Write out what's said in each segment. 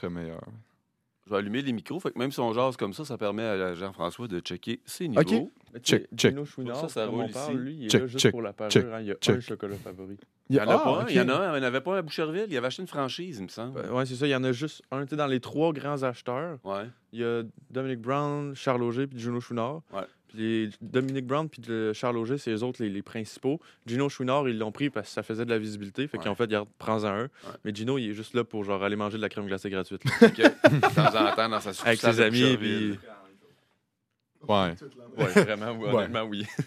Très meilleur. Je vais allumer les micros. Fait que même si on jase comme ça, ça permet à Jean-François de checker ses niveaux. OK. Check, check. Chouinard, Ça, ça roule parle, lui, il est Check, là juste check, pour la parure. check, hein, il y a check. un chocolat favori. Il y en a Ah, pas. Il y en a un. Il n'y en avait pas à Boucherville. Il avait acheté une franchise, il me semble. Ben, ouais, c'est ça. Il y en a juste un. Tu sais, dans les trois grands acheteurs, Ouais. il y a Dominique Brown, Charles Auger puis Gino Chouinard. Ouais. Puis les- Dominique Brown puis le Charles Auger, c'est les autres les, les principaux. Gino Chouinard, ils l'ont pris parce que ça faisait de la visibilité. Fait Ouais. qu'ils ont fait, regarde, prends-en un. Mais Gino, il est juste là pour genre aller manger de la crème glacée gratuite. de temps en temps, dans sa Avec ses amis. Puis... Ouais. Ouais, vraiment, Ouais. honnêtement, oui.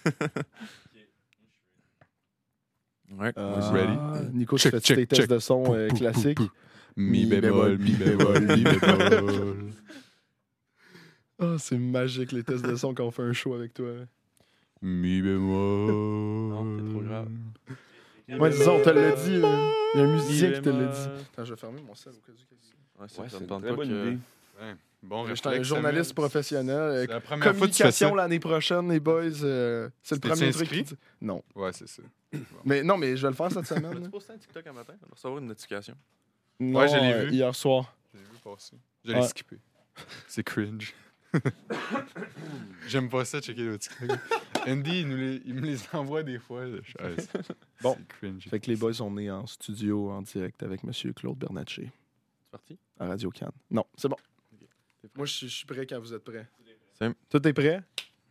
ouais, Euh. Ready? Nico, tu Check, fais check, tes tests de son euh, Pou, classiques. Mi bémol, mi bémol, mi bémol. Ah, c'est magique les tests de son quand on fait un show avec toi. Mi bémol. Non, c'est trop grave. Ouais, ça, on te l'a dit. là. Il y a un musicien qui te l'a dit. Attends, je vais fermer mon sel au cas où. Ouais, Ouais, c'est me une très bonne que- idée. Bon, Je suis un journaliste Samuel. professionnel. euh, la première fois que tu fais Communication l'année prochaine, les boys. euh, c'est le premier truc. qui dit- Non. Ouais, c'est ça. Mais non, mais je vais le faire cette semaine. là. posté un TikTok un matin? On va recevoir une notification. Non, Ouais, je l'ai euh, vu. Hier soir. Je l'ai vu passer. Je l'ai Ouais. skippé. C'est cringe. J'aime pas ça, checker le TikTok. Andy, il, nous les- il me les envoie des fois. ah, Bon. Fait que les boys sont nés en studio en direct avec Monsieur Claude Bernatchez C'est parti? à Radio Cannes. Non, c'est bon. Moi, je suis- prêt quand vous êtes prêts. Tout est prêt?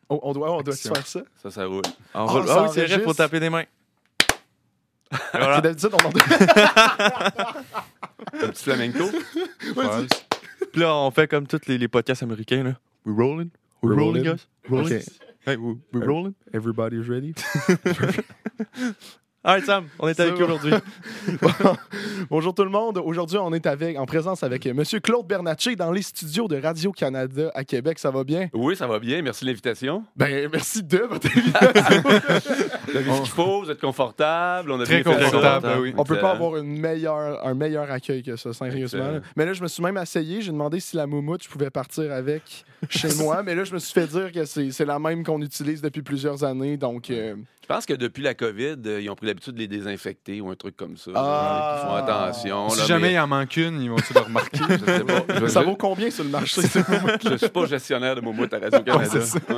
Oh, on doit, on doit faire ça? Ça, ça roule. Ah, Ah, roule. ça Ah oui, c'est vrai, faut taper des mains. C'est. D'habitude, on en doit. Un petit flamenco. False. Puis là, on fait comme tous les, les podcasts américains. Là. We rolling? We We're rolling, rolling. guys? Rolling? OK. Hey, we, we rolling? Everybody's ready? All right, Sam, on est avec eux aujourd'hui. Bonjour tout le monde. Aujourd'hui, on est avec, en présence avec euh, Monsieur Claude Bernatchez dans les studios de Radio-Canada à Québec. Ça va bien? Oui, ça va bien. Merci de l'invitation. Ben, merci de votre invitation. Vous avez ce qu'il faut, vous êtes confortable. On a Très bien confortable, ben oui. On peut pas avoir une meilleure, un meilleur accueil que ça, sérieusement. Excellent. Mais là, je me suis même essayé. J'ai demandé si la moumoute, je pouvais partir avec chez moi. Mais là, je me suis fait dire que c'est c'est la même qu'on utilise depuis plusieurs années. Donc, euh, Je pense que depuis la COVID, euh, ils ont pris l'habitude de les désinfecter ou un truc comme ça. Ah. Ils font attention. Si là, jamais mais il en manque une, ils vont-tu le remarquer? je sais pas. Je, ça je- vaut combien sur le marché? je suis pas gestionnaire de Momout à Radio-Canada. Ouais.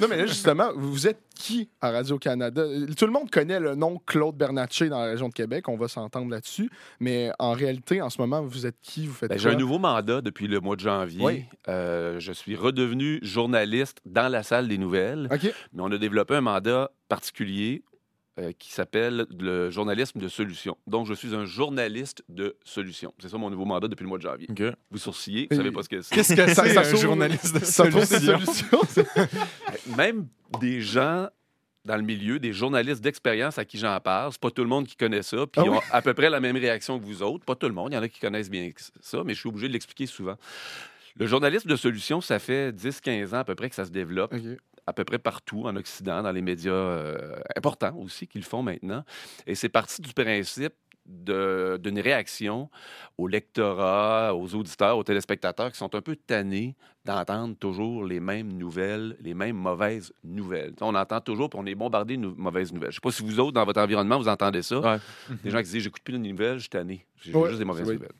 Non, mais là, justement, vous êtes qui à Radio-Canada? Tout le monde connaît le nom Claude Bernatchez dans la région de Québec. On va s'entendre là-dessus. Mais en réalité, en ce moment, vous êtes qui? Vous faites Ben, J'ai un nouveau mandat depuis le mois de janvier. Oui. Euh, je suis redevenu journaliste dans la salle des nouvelles, mais on a développé un mandat particulier euh, qui s'appelle le journalisme de solution. Donc, je suis un journaliste de solution. C'est ça mon nouveau mandat depuis le mois de janvier. Vous sourcillez, vous savez pas ce que c'est. Qu'est-ce que Ça- c'est ça un journaliste de solution? solutions. Même des gens dans le milieu, des journalistes d'expérience à qui j'en parle, c'est pas tout le monde qui connaît ça, puis Ah ils oui? ont à peu près la même réaction que vous autres. Pas tout le monde, il y en a qui connaissent bien ça, mais je suis obligé de l'expliquer souvent. Le journalisme de solution, ça fait 10-15 ans à peu près que ça se développe. À peu près partout en Occident, dans les médias euh, importants aussi qui le font maintenant. Et c'est parti du principe de- d'une réaction au lectorat, aux auditeurs, aux téléspectateurs qui sont un peu tannés d'entendre toujours les mêmes nouvelles, les mêmes mauvaises nouvelles. On entend toujours, puis on est bombardé de mauvaises nouvelles. Je ne sais pas si vous autres, dans votre environnement, vous entendez ça. Ouais. Des gens qui disent J'écoute plus les nouvelles, je suis tanné. J'ai Ouais, juste des mauvaises oui. nouvelles.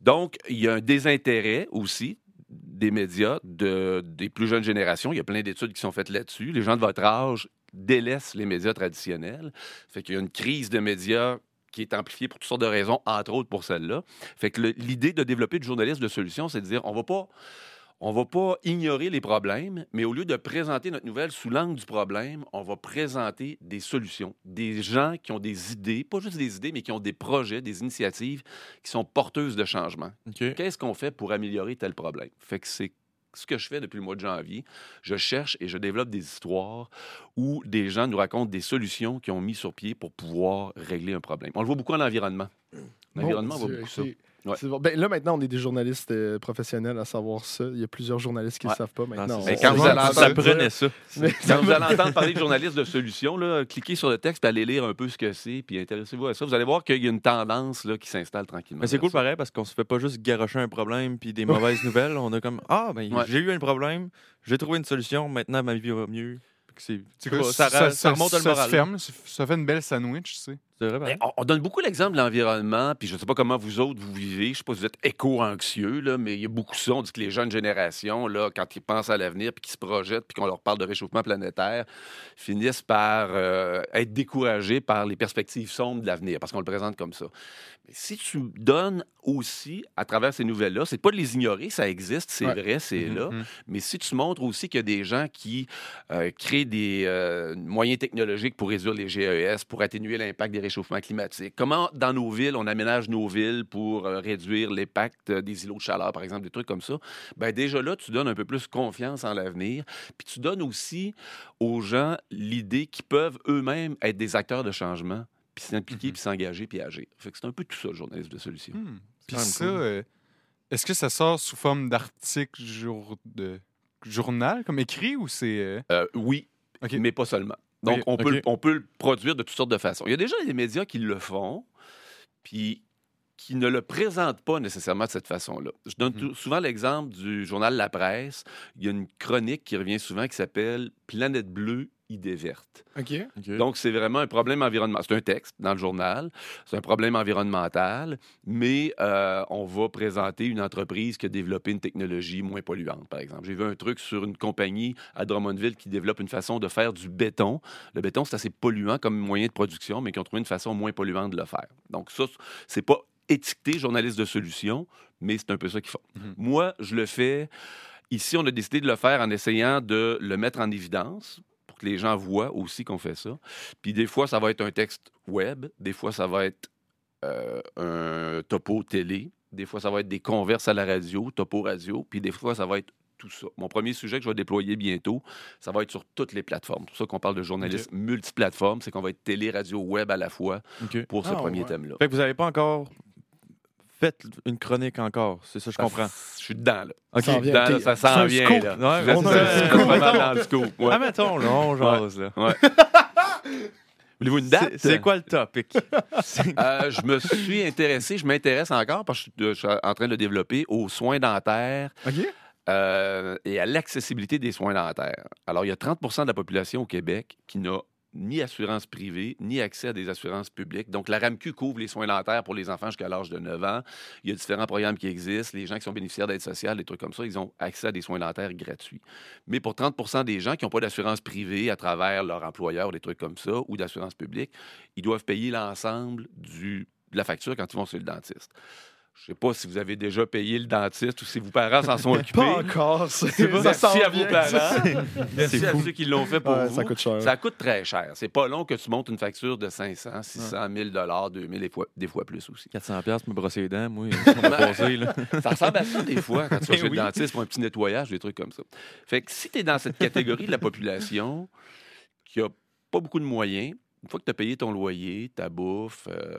Donc, il y a un désintérêt aussi des médias, de, des plus jeunes générations. Il y a plein d'études qui sont faites là-dessus. Les gens de votre âge délaissent les médias traditionnels. Fait qu'il y a une crise de médias qui est amplifié pour toutes sortes de raisons, entre autres pour celle-là. Fait que l'idée de développer du journalisme de solution, c'est de dire on va pas. On va pas ignorer les problèmes, mais au lieu de présenter notre nouvelle sous l'angle du problème, on va présenter des solutions. Des gens qui ont des idées, pas juste des idées, mais qui ont des projets, des initiatives qui sont porteuses de changement. Qu'est-ce qu'on fait pour améliorer tel problème? Fait que c'est ce que je fais depuis le mois de janvier. Je cherche et je développe des histoires où des gens nous racontent des solutions qu'ils ont mis sur pied pour pouvoir régler un problème. On le voit beaucoup en environnement. L'environnement, on Mon voit Dieu, beaucoup ça. Ouais. Bon. Ben, là, maintenant, on est des journalistes euh, professionnels à savoir ça. Il y a plusieurs journalistes qui ne Ouais. savent pas maintenant. On- quand on vous allez le entendre Ça. Mais Quand vous allez entendre parler de journalistes de solutions, là, cliquez sur le texte et allez lire un peu ce que c'est, puis intéressez-vous à ça. Vous allez voir qu'il y a une tendance là, qui s'installe tranquillement. Mais c'est cool ça. pareil parce qu'on se fait pas juste garocher un problème puis des mauvaises nouvelles. On a comme Ah, ben Ouais. j'ai eu un problème, j'ai trouvé une solution, maintenant ma vie va mieux. C'est ça, quoi, ça, ça remonte le ça moral. se ferme, ça, ça fait une belle sandwich, tu sais. Vrai, pareil. on, on donne beaucoup l'exemple de l'environnement, puis je ne sais pas comment vous autres vous vivez. Je ne sais pas si vous êtes éco-anxieux, mais il y a beaucoup ça. On dit que les jeunes générations, là, quand ils pensent à l'avenir, puis qu'ils se projettent, puis qu'on leur parle de réchauffement planétaire, finissent par euh, être découragés par les perspectives sombres de l'avenir, parce qu'on le présente comme ça. Mais si tu donnes aussi, à travers ces nouvelles-là, c'est pas de les ignorer, ça existe, c'est Ouais. vrai, c'est Mhm. là. Mhm. Mais si tu montres aussi qu'il y a des gens qui euh, créent des euh, moyens technologiques pour réduire les GES, pour atténuer l'impact des réchauffements climatiques, comment dans nos villes, on aménage nos villes pour euh, réduire l'impact euh, des îlots de chaleur, par exemple, des trucs comme ça, ben déjà là, tu donnes un peu plus confiance en l'avenir. Puis tu donnes aussi aux gens l'idée qu'ils peuvent eux-mêmes être des acteurs de changement, puis s'impliquer, Mhm. puis s'engager, puis agir. Fait que c'est un peu tout ça, le journalisme de solution. Hmm. Puis ça, euh, est-ce que ça sort sous forme d'article jour de journal comme écrit ou c'est euh, oui, mais pas seulement. Donc, on, peut, on peut le produire de toutes sortes de façons. Il y a déjà des médias qui le font, puis qui ne le présentent pas nécessairement de cette façon-là. Je donne tout- souvent l'exemple du journal La Presse. Il y a une chronique qui revient souvent qui s'appelle Planète bleue, idée verte. OK. OK. Donc, c'est vraiment un problème environnemental. C'est un texte dans le journal. C'est un problème environnemental, mais euh, on va présenter une entreprise qui a développé une technologie moins polluante, par exemple. J'ai vu un truc sur une compagnie à Drummondville qui développe une façon de faire du béton. Le béton, c'est assez polluant comme moyen de production, mais qui ont trouvé une façon moins polluante de le faire. Donc, ça, c'est pas étiqueté journaliste de solution, mais c'est un peu ça qu'ils font. Mhm. Moi, je le fais. Ici, on a décidé de le faire en essayant de le mettre en évidence pour que les gens voient aussi qu'on fait ça. Puis des fois, ça va être un texte web, des fois, ça va être euh, un topo télé, des fois, ça va être des converses à la radio, topo radio, puis des fois, ça va être tout ça. Mon premier sujet que je vais déployer bientôt, ça va être sur toutes les plateformes. C'est pour ça qu'on parle de journalisme multiplateforme, c'est qu'on va être télé, radio, web à la fois pour ce Ah, premier ouais. thème-là. Fait que vous n'avez pas encore fait une chronique encore. C'est ça, je comprends. Je suis dedans, là. OK. Ça en vient. Dedans, là, t'es- ça s'en un vient, scoop. là. Ouais, Je on sais, a un scoop. dans le scoop. ouais. Ah, mettons, là, on jase, là. Voulez-vous une date? C'est- C'est quoi le topic? Euh, je me suis intéressé, je m'intéresse encore parce que je suis- je suis en train de le développer aux soins dentaires OK. euh, et à l'accessibilité des soins dentaires. Alors, il y a 30% de la population au Québec qui n'a ni assurance privée, ni accès à des assurances publiques. Donc, la RAMQ couvre les soins dentaires pour les enfants jusqu'à l'âge de 9 ans. Il y a différents programmes qui existent. Les gens qui sont bénéficiaires d'aide sociale, des trucs comme ça, ils ont accès à des soins dentaires gratuits. Mais pour 30 des gens qui n'ont pas d'assurance privée à travers leur employeur, des trucs comme ça, ou d'assurance publique, ils doivent payer l'ensemble de la facture quand ils vont chez le dentiste. Je ne sais pas si vous avez déjà payé le dentiste ou si vos parents s'en sont occupés. Pas encore. c'est- pas- Merci à vos parents. Merci à ceux qui l'ont fait pour Ouais, vous. ça coûte cher. Ça coûte très cher. C'est pas long que tu montes une facture de 500, 600, 1000 dollars, 2000 des fois, des fois plus aussi. 400 pièces me brosser les dents, moi. Ça m'a passé, là. Ça ressemble à ça des fois quand tu vas chez oui. le dentiste pour un petit nettoyage, des trucs comme ça. Fait que si tu es dans cette catégorie de la population qui a pas beaucoup de moyens, une fois que tu as payé ton loyer, ta bouffe, euh,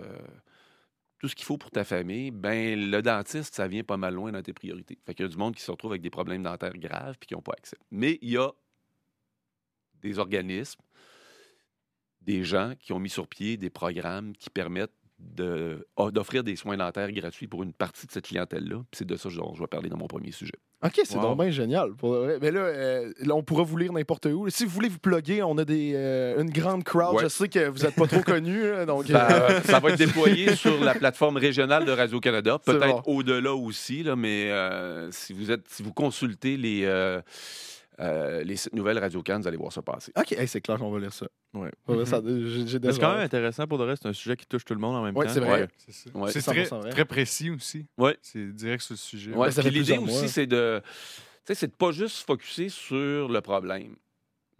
tout ce qu'il faut pour ta famille, ben le dentiste, ça vient pas mal loin dans tes priorités. Fait qu'il y a du monde qui se retrouve avec des problèmes dentaires graves puis qui n'ont pas accès. Mais il y a des organismes, des gens qui ont mis sur pied des programmes qui permettent de- ah, d'offrir des soins dentaires gratuits pour une partie de cette clientèle-là. C'est de ça dont je vais parler dans mon premier sujet. OK, c'est Wow. donc bien génial. Mais là, euh, là, on pourra vous lire n'importe où. Si vous voulez vous plugger, on a des, euh, une grande crowd. Ouais. Je sais que vous n'êtes pas trop connus. là, donc, euh, Ça, va être déployé sur la plateforme régionale de Radio-Canada, peut-être bon. au-delà aussi, là, mais euh, si, vous êtes, si vous consultez les, euh, les sites nouvelles Radio Cannes, vous allez voir ça passer. OK, hey, c'est clair qu'on va lire ça. Ouais. Mais C'est quand même intéressant pour de reste, c'est un sujet qui touche tout le monde en même Ouais, temps. c'est vrai. Ouais. C'est ça. Ouais. C'est 100% très, précis aussi. Ouais. C'est direct sur le sujet. Ouais, ça puis fait l'idée mois. aussi, c'est de, c'est de pas juste se focusser sur le problème.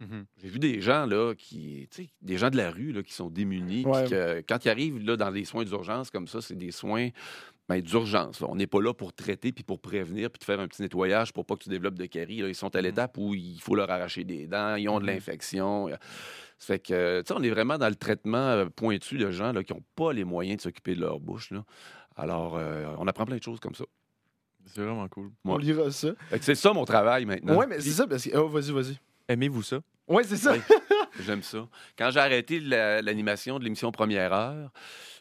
Mhm. J'ai vu des gens, là, qui, des gens de la rue, là, qui sont démunis. Ouais. que, quand ils arrivent, là, dans des soins d'urgence comme ça, c'est des soins ben, d'urgence. là. On n'est pas là pour traiter, puis pour prévenir, puis de faire un petit nettoyage pour pas que tu développes de caries. là. Ils sont à l'étape où il faut leur arracher des dents, ils ont de Mhm. l'infection. Ça fait que, tu sais, on est vraiment dans le traitement euh, pointu de gens là, qui n'ont pas les moyens de s'occuper de leur bouche. Là. Alors, euh, on apprend plein de choses comme ça. C'est vraiment cool. On lira ça. Fait que c'est ça mon travail maintenant. Ouais, mais c'est ça, parce que. Oh, vas-y, vas-y. Aimez-vous ça? Ouais, c'est ça. Oui. J'aime ça. Quand j'ai arrêté la- l'animation de l'émission Première Heure,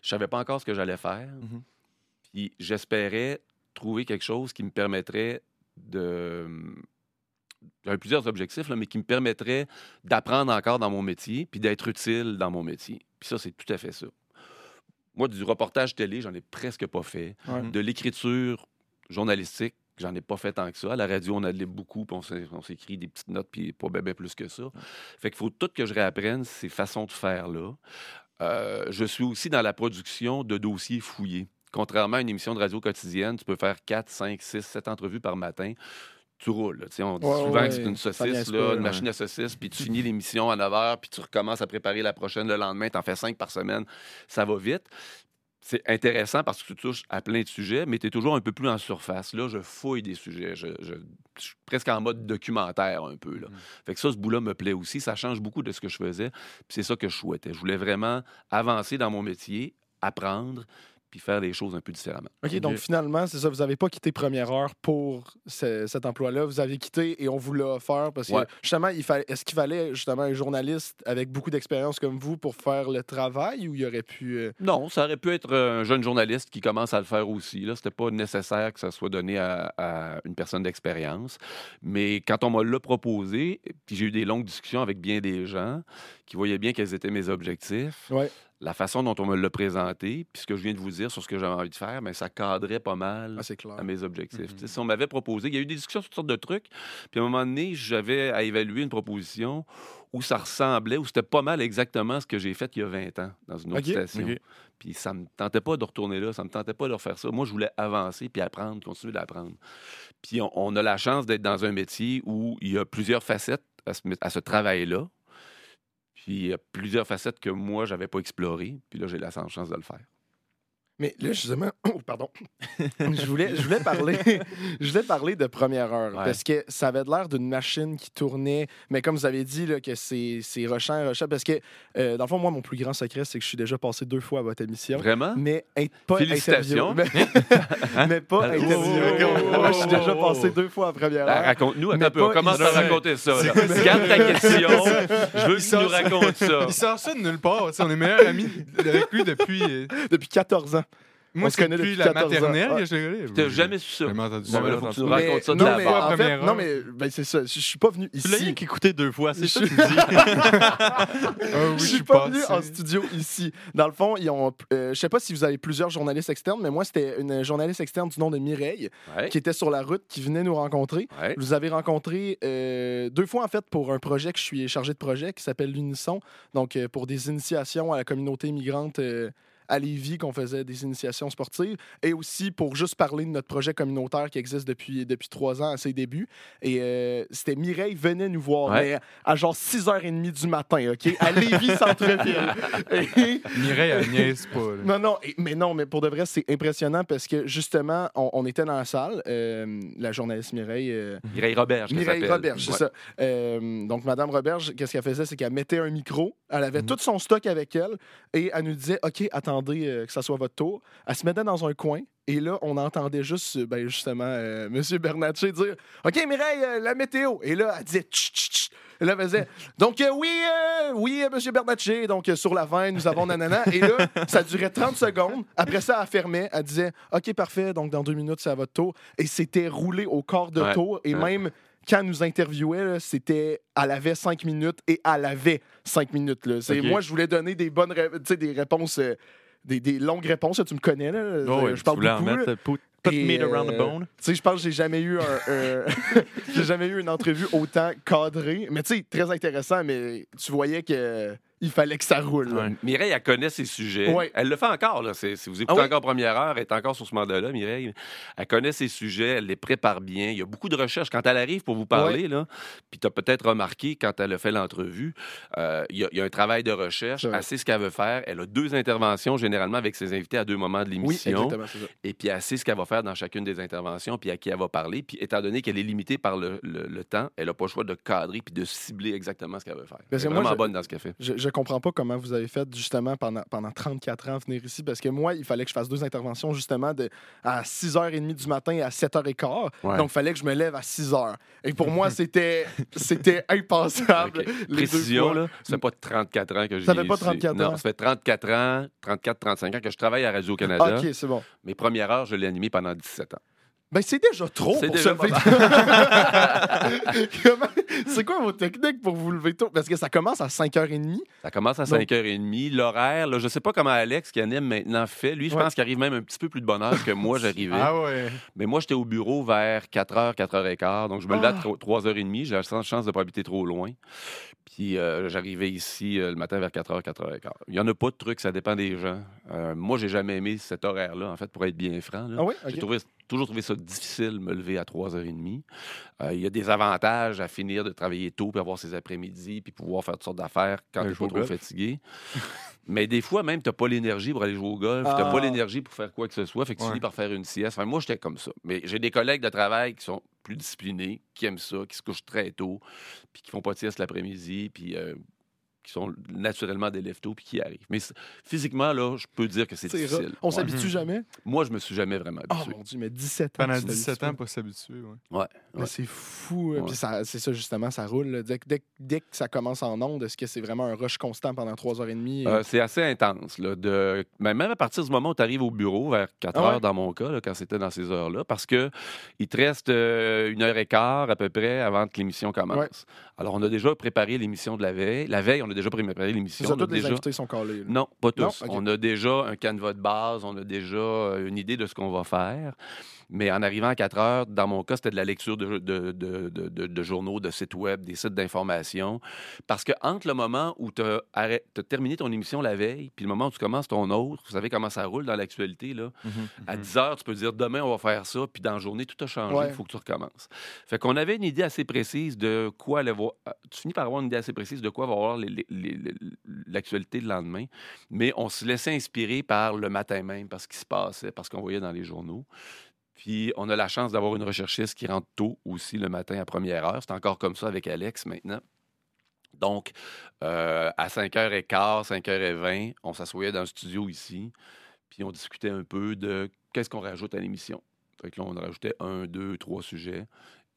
je savais pas encore ce que j'allais faire. Mhm. Puis j'espérais trouver quelque chose qui me permettrait de. J'avais plusieurs objectifs, là, mais qui me permettrait d'apprendre encore dans mon métier, puis d'être utile dans mon métier. Puis ça, c'est tout à fait ça. Moi, du reportage télé, j'en ai presque pas fait. Ouais. De l'écriture journalistique, j'en ai pas fait tant que ça. À la radio, on allait beaucoup, puis on s'écrit des petites notes, puis pas bébé plus que ça. Fait qu'il faut tout que je réapprenne ces façons de faire-là. Euh, je suis aussi dans la production de dossiers fouillés. Contrairement à une émission de radio quotidienne, tu peux faire 4, 5, 6, 7 entrevues par matin. Tu roules. là. On dit Ouais, souvent ouais, que c'est une saucisse, là, une ouais. machine à saucisse, puis tu finis l'émission à 9 h, puis tu recommences à préparer la prochaine le lendemain. Tu en fais 5 par semaine. Ça va vite. C'est intéressant parce que tu touches à plein de sujets, mais tu es toujours un peu plus en surface. Là, je fouille des sujets. Je, je- je suis presque en mode documentaire un peu. Là. Fait que ça, ce bout-là me plaît aussi. Ça change beaucoup de ce que je faisais. C'est ça que je souhaitais. Je voulais vraiment avancer dans mon métier, apprendre, puis faire les choses un peu différemment. OK, donc finalement, c'est ça, vous n'avez pas quitté Première Heure pour ce- cet emploi-là. Vous avez quitté et on vous l'a offert parce que Ouais. justement, il fallait, est-ce qu'il fallait justement un journaliste avec beaucoup d'expérience comme vous pour faire le travail ou il aurait pu. euh, Non, ça aurait pu être un jeune journaliste qui commence à le faire aussi. Là, c'était pas nécessaire que ça soit donné à, à une personne d'expérience. Mais quand on m'a l'a proposé, puis j'ai eu des longues discussions avec bien des gens qui voyaient bien quels étaient mes objectifs, Ouais. La façon dont on me l'a présenté, puis ce que je viens de vous dire sur ce que j'avais envie de faire, mais ça cadrait pas mal Ah, clair. à mes objectifs. Mhm. Sais, Si on m'avait proposé, il y a eu des discussions sur toutes sortes de trucs, puis à un moment donné, j'avais à évaluer une proposition où ça ressemblait, où c'était pas mal exactement ce que j'ai fait il y a 20 ans dans une autre station. Puis ça me tentait pas de retourner là, ça me tentait pas de refaire ça. Moi, je voulais avancer puis apprendre, continuer d'apprendre. Puis on, on a la chance d'être dans un métier où il y a plusieurs facettes à ce, à ce travail-là. Puis il y a plusieurs facettes que moi, j'avais pas explorées. Puis là, j'ai la chance de le faire. Mais là, justement, oh, pardon. je, voulais, je, voulais parler, je voulais parler de première heure Ouais. parce que ça avait l'air d'une machine qui tournait. Mais comme vous avez dit, là, que c'est c'est rushant, rushant. Parce que, euh, dans le fond, moi, mon plus grand secret, c'est que je suis déjà passé deux fois à votre émission. Vraiment? Mais être pas Félicitations. Mais, mais pas Ah, interviewé. oh, oh, oh, Moi, je suis déjà oh, passé oh. deux fois à première Ah, heure. Raconte-nous, un peu. On commence à raconter ça. là. Garde ta question. Je veux que tu nous racontes ça. Il sort ça de nulle part. on est meilleurs amis avec lui depuis. euh, Depuis 14 ans. Moi, On se c'est connaît depuis depuis la 14 ans. maternelle que je. T'as jamais su ça. J'ai jamais entendu Bon, ça. là, faut que tu nous Mais- racontes ça de non, la mais, en fait, non, ben, c'est ça. Je suis pas venu Tu l'as rien ici. qu'écouté deux fois, c'est ça Je- que tu dis. Ah oui, je suis pas venu en studio ici. Dans le fond, ils ont. euh, je sais pas si vous avez plusieurs journalistes externes, mais moi, c'était une journaliste externe du nom de Mireille Ouais. qui était sur la route, qui venait nous rencontrer. Ouais. Je vous avez rencontré euh, deux fois, en fait, pour un projet que je suis chargé de projet qui s'appelle l'Unisson. Donc, euh, pour des initiations à la communauté migrante euh, à Lévis, qu'on faisait des initiations sportives. Et aussi pour juste parler de notre projet communautaire qui existe depuis, depuis trois ans à ses débuts. Et euh, c'était Mireille venait nous voir, Ouais. mais à genre 6h30 du matin, OK? À Lévis, centre-ville. Et- Mireille, elle niaise pas. là. non, non, et- mais non, mais pour de vrai, c'est impressionnant parce que justement, on, on était dans la salle, euh, la journaliste Mireille. euh, Mireille Roberge. Mireille. Roberge, c'est Ouais. ça. Euh, donc, Madame Roberge, qu'est-ce qu'elle faisait? C'est qu'elle mettait un micro, elle avait Mhm. tout son stock avec elle et elle nous disait OK, euh, que ça soit votre tour. Elle se mettait dans un coin et là, on entendait juste, euh, ben, justement, euh, M. Bernatchez dire OK, Mireille, euh, la météo. Et là, elle disait Tch, tch, tch. Et là, elle faisait Donc, euh, oui, euh, oui, M. Bernatchez, donc sur la veine, nous avons nanana. Et là, ça durait 30 secondes. Après ça, elle fermait. Elle disait OK, parfait, donc dans deux minutes, c'est à votre tour. Et c'était roulé au quart de Ouais, tour. Et ouais. même quand elle nous interviewait, c'était elle avait cinq minutes et elle avait cinq minutes. Là. Moi, je voulais donner des bonnes des réponses, des, des longues réponses. tu me connais, là. Oh, Euh, je parle beaucoup. mettre Put around the euh, bone. Tu sais, je pense que j'ai jamais eu un, un- j'ai jamais eu une entrevue autant cadrée. Mais tu sais, très intéressant, mais tu voyais que il fallait que ça roule. Mireille, elle connaît ses sujets. Ouais. Elle le fait encore. Là. Si vous écoutez Ah oui? encore Première Heure, elle est encore sur ce mandat-là, Mireille. Elle connaît ses sujets, elle les prépare bien. Il y a beaucoup de recherches. Quand elle arrive pour vous parler, là, puis tu as peut-être remarqué quand elle a fait l'entrevue, euh, il y, a- il y a un travail de recherche. Elle sait ce qu'elle veut faire. Elle a deux interventions, généralement, avec ses invités à deux moments de Oui, l'émission. et puis elle sait ce qu'elle va faire dans chacune des interventions, puis à qui elle va parler. Puis étant donné qu'elle est limitée par le, le- le temps, elle n'a pas le choix de cadrer puis de cibler exactement ce qu'elle veut faire. Parce Elle que est moi, vraiment je- bonne dans ce qu'elle fait. Je, je comprends pas comment vous avez fait justement pendant, pendant 34 ans venir ici parce que moi, il fallait que je fasse deux interventions justement de, à 6h30 du matin et à 7h15. Ouais. Donc, il fallait que je me lève à 6h. Et pour moi, c'était c'était impensable. Les deux Précision, là, ça fait pas 34 ans que je Ça fait pas ici. 34 non, ans. ça fait 34 ans, 34, 35 ans que je travaille à Radio-Canada. OK, c'est bon. Mes premières heures, je l'ai animé pendant 17 ans. Ben, c'est déjà trop C'est pour déjà se lever C'est quoi vos techniques pour vous lever tôt? Parce que ça commence à 5h30. Ça commence à Donc- 5h30. L'horaire, je sais pas comment Alex, qui anime maintenant, fait. Lui, je Ouais. pense qu'il arrive même un petit peu plus de bonne heure que moi, j'arrivais. Ah ouais. Mais moi, j'étais au bureau vers 4h, 4h15. Donc, je me levais à Ah. 3h30. J'ai la chance de ne pas habiter trop loin. Puis, euh, j'arrivais ici euh, le matin vers 4h, 4h15. Il n'y en a pas de truc, ça dépend des gens. Euh, moi, j'ai jamais aimé cet horaire-là, en fait, pour être bien franc. Ah oui? J'ai trouvé- toujours trouvé ça difficile de me lever à 3h30. Euh, Il y a des avantages à finir de travailler tôt, puis avoir ses après-midi, puis pouvoir faire toutes sortes d'affaires quand tu pas trop golf. fatigué. Mais des fois, même, tu n'as pas l'énergie pour aller jouer au golf, tu Ah. n'as pas l'énergie pour faire quoi que ce soit, fait que tu Ouais. finis par faire une sieste. Enfin, moi, j'étais comme ça. Mais j'ai des collègues de travail qui sont plus disciplinés, qui aiment ça, qui se couchent très tôt, puis qui font pas de sieste l'après-midi, puis euh, qui sont naturellement des lève-tôt, puis qui arrivent. Mais physiquement, là, je peux dire que c'est difficile. On Ouais. s'habitue jamais? Moi, je me suis jamais vraiment Oh habitué. mon Dieu, mais 17 ans. Pendant tu t'habilles 17 pas. ans, pas? s'habituer. Ouais. Ouais, Mais c'est fou. Ouais. Puis ça- c'est ça, justement, ça roule. là. Dès, que- dès, dès que ça commence en onde, est-ce que c'est vraiment un rush constant pendant 3h30? Euh, c'est assez intense. Là, de... mais même à partir du moment où tu arrives au bureau, vers 4 Ah ouais? heures dans mon cas, là, quand c'était dans ces heures-là, parce que il te reste euh, une heure et quart à peu près avant que l'émission commence. Ouais. Alors, on a déjà préparé l'émission de la veille. La veille, on a déjà préparé l'émission. ça, On a tous les déjà- invités sont calés. là. Non, pas tous. Non? On a déjà un canevas de base, on a déjà euh, une idée de ce qu'on va faire. Mais en arrivant à 4 heures, dans mon cas, c'était de la lecture de, de- de- journaux, de sites web, des sites d'information. Parce que entre le moment où tu as, terminé ton émission la veille, puis le moment où tu commences ton autre, vous savez comment ça roule dans l'actualité, là. À 10 heures, tu peux dire demain, on va faire ça, puis dans la journée, tout a changé, il Ouais. faut que tu recommences. Fait qu'on avait une idée assez précise de quoi allait voir. euh, Tu finis par avoir une idée assez précise de quoi va avoir l'actualité le lendemain, mais on se laissait inspirer par le matin même, par ce qui se passait, par ce qu'on voyait dans les journaux. Puis on a la chance d'avoir une recherchiste qui rentre tôt aussi le matin à première heure. C'est encore comme ça avec Alex maintenant. Donc, euh, à 5h15, 5h20, on s'assoyait dans le studio ici, puis on discutait un peu de qu'est-ce qu'on rajoute à l'émission. Fait que là, on rajoutait un, deux, trois sujets.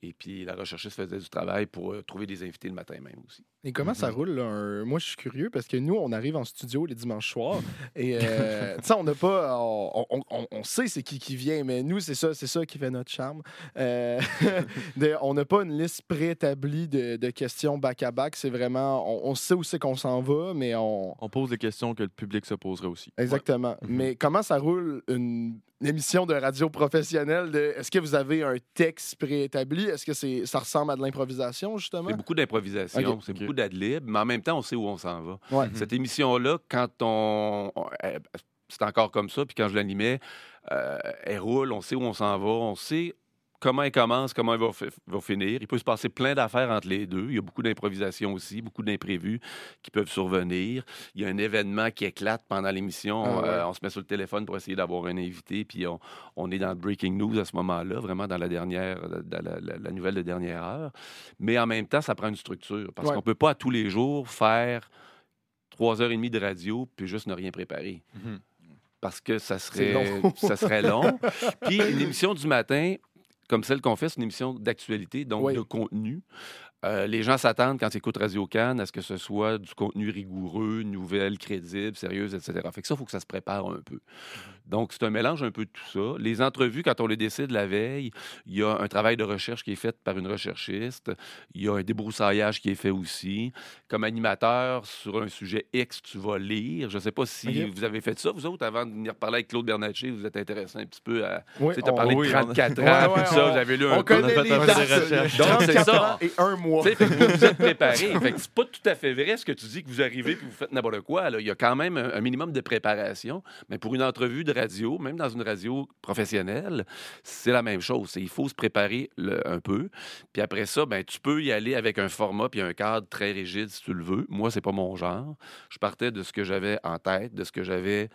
Et puis la recherchiste faisait du travail pour euh, trouver des invités le matin même aussi. Et comment ça roule? là, un- Moi, je suis curieux parce que nous, on arrive en studio les dimanches soirs et euh, tu sais, on n'a pas. On, on- sait c'est qui qui vient, mais nous, c'est ça, c'est ça qui fait notre charme. Euh, de- on n'a pas une liste préétablie de, de questions back-à-back. C'est vraiment. On, on sait où c'est qu'on s'en va, mais on. On pose des questions que le public se poserait aussi. Exactement. Mhm. Mais comment ça roule une, une émission de radio professionnelle? de- Est-ce que vous avez un texte préétabli? Est-ce que c'est, ça ressemble à de l'improvisation, justement? C'est beaucoup d'improvisation, c'est beaucoup d'adlib, mais en même temps, on sait où on s'en va. Ouais. Cette émission-là, quand on. on- elle- c'est encore comme ça, puis quand je l'animais, euh, elle roule, on sait où on s'en va, on sait comment elle commence, comment elle va, fi- va finir. Il peut se passer plein d'affaires entre les deux. Il y a beaucoup d'improvisation aussi, beaucoup d'imprévus qui peuvent survenir. Il y a un événement qui éclate pendant l'émission. Ah ouais. Euh, on se met sur le téléphone pour essayer d'avoir un invité, puis on, on est dans le breaking news à ce moment-là, vraiment dans la dernière, dans la, la- la nouvelle de dernière heure. Mais en même temps, ça prend une structure parce Ouais. qu'on peut pas à tous les jours faire trois heures et demie de radio puis juste ne rien préparer. Mhm. Parce que ça serait, long. ça serait long. Puis une émission du matin, comme celle qu'on fait, c'est une émission d'actualité, donc Oui. de contenu. Euh, les gens s'attendent, quand ils écoutent Radio Cannes, à ce que ce soit du contenu rigoureux, nouvelles, crédibles, sérieuses, etc. Fait que ça, il faut que ça se prépare un peu. Donc, c'est un mélange un peu de tout ça. Les entrevues, quand on les décide la veille, il y a un travail de recherche qui est fait par une recherchiste. Il y a un débroussaillage qui est fait aussi. Comme animateur, sur un sujet X, tu vas lire. Je ne sais pas si vous avez fait ça, vous autres, avant de venir parler avec Claude Bernatchez, vous êtes intéressé un petit peu à... Oui, tu sais, as on- parlé oui, de on- 34 Ouais, ans, ouais, tout ça, on- vous avez lu un On peu. connaît fait les un peu dates. de recherche. Donc, c'est 34 ça. ans et un mois. Vous êtes préparé. C'est pas tout à fait vrai ce que tu dis que vous arrivez et vous faites n'importe quoi. Il y a quand même un, minimum de préparation. Mais pour une entrevue de radio, même dans une radio professionnelle, c'est la même chose. Il faut se préparer un peu. Puis après ça, ben, tu peux y aller avec un format puis un cadre très rigide si tu le veux. Moi, c'est pas mon genre. Je partais de ce que j'avais en tête, de ce que j'avais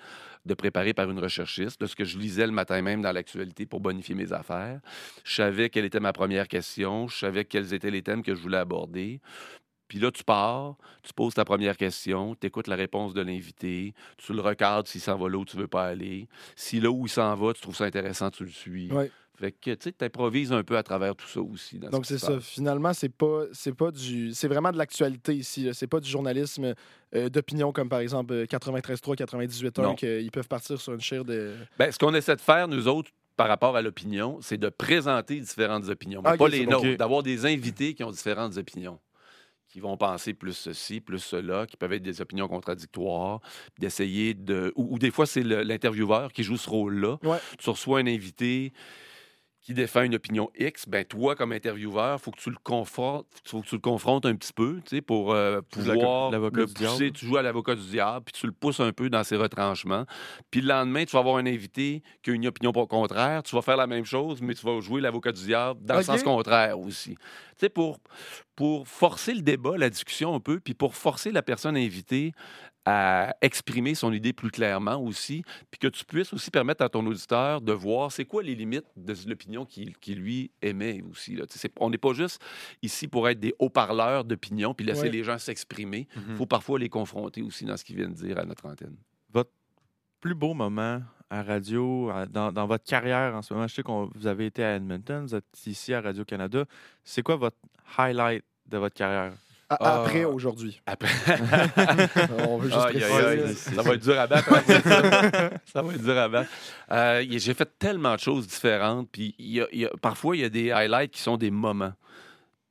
de préparé par une recherchiste, de ce que je lisais le matin même dans l'actualité pour bonifier mes affaires. Je savais quelle était ma première question, je savais quels étaient les thèmes que je voulais aborder. Puis là, tu pars, tu poses ta première question, tu écoutes la réponse de l'invité, tu le recadres s'il s'en va là où tu veux pas aller. Si là où il s'en va, tu trouves ça intéressant, tu le suis. Fait que, tu sais, improvises un peu à travers tout ça aussi. dans Donc c'est ça. Finalement, c'est pas c'est pas du c'est vraiment de l'actualité ici. C'est pas du journalisme euh, d'opinion comme par exemple euh, 93.3, 98.1 Non. qu'ils peuvent partir sur une chaire de. Ben, ce qu'on essaie de faire, nous autres, par rapport à l'opinion, c'est de présenter différentes opinions. Mais Ah, pas les nôtres, d'avoir des invités qui ont différentes opinions qui vont penser plus ceci, plus cela, qui peuvent être des opinions contradictoires, d'essayer de... Ou, ou des fois, c'est l'intervieweur qui joue ce rôle-là. Ouais. Tu reçois un invité qui défend une opinion X, ben toi, comme intervieweur, il faut que tu le confrontes, faut que tu le confrontes un petit peu, tu sais, pour euh, pouvoir le du pousser. diable. Tu joues à l'avocat du diable, puis tu le pousses un peu dans ses retranchements. Puis le lendemain, tu vas avoir un invité qui a une opinion pas contraire. Tu vas faire la même chose, mais tu vas jouer l'avocat du diable dans le sens contraire aussi. Tu sais, pour, pour forcer le débat, la discussion un peu, puis pour forcer la personne invitée à exprimer son idée plus clairement aussi, puis que tu puisses aussi permettre à ton auditeur de voir c'est quoi les limites de l'opinion qu'il qui, lui émet aussi. Là. On n'est pas juste ici pour être des haut-parleurs d'opinion puis laisser Ouais. les gens s'exprimer. Il Mhm. faut parfois les confronter aussi dans ce qu'ils viennent dire à notre antenne. plus beau moment à radio, à- dans, dans votre carrière en ce moment? Je sais que vous avez été à Edmonton, vous êtes ici à Radio-Canada. C'est quoi votre highlight de votre carrière? À- Ah. Après aujourd'hui. Après, On veut juste aïe, préciser. ça va être dur à battre. hein, ça. ça va être dur à battre. Euh, J'ai fait tellement de choses différentes. Puis il y a- il y a- parfois, il y a des highlights qui sont des moments.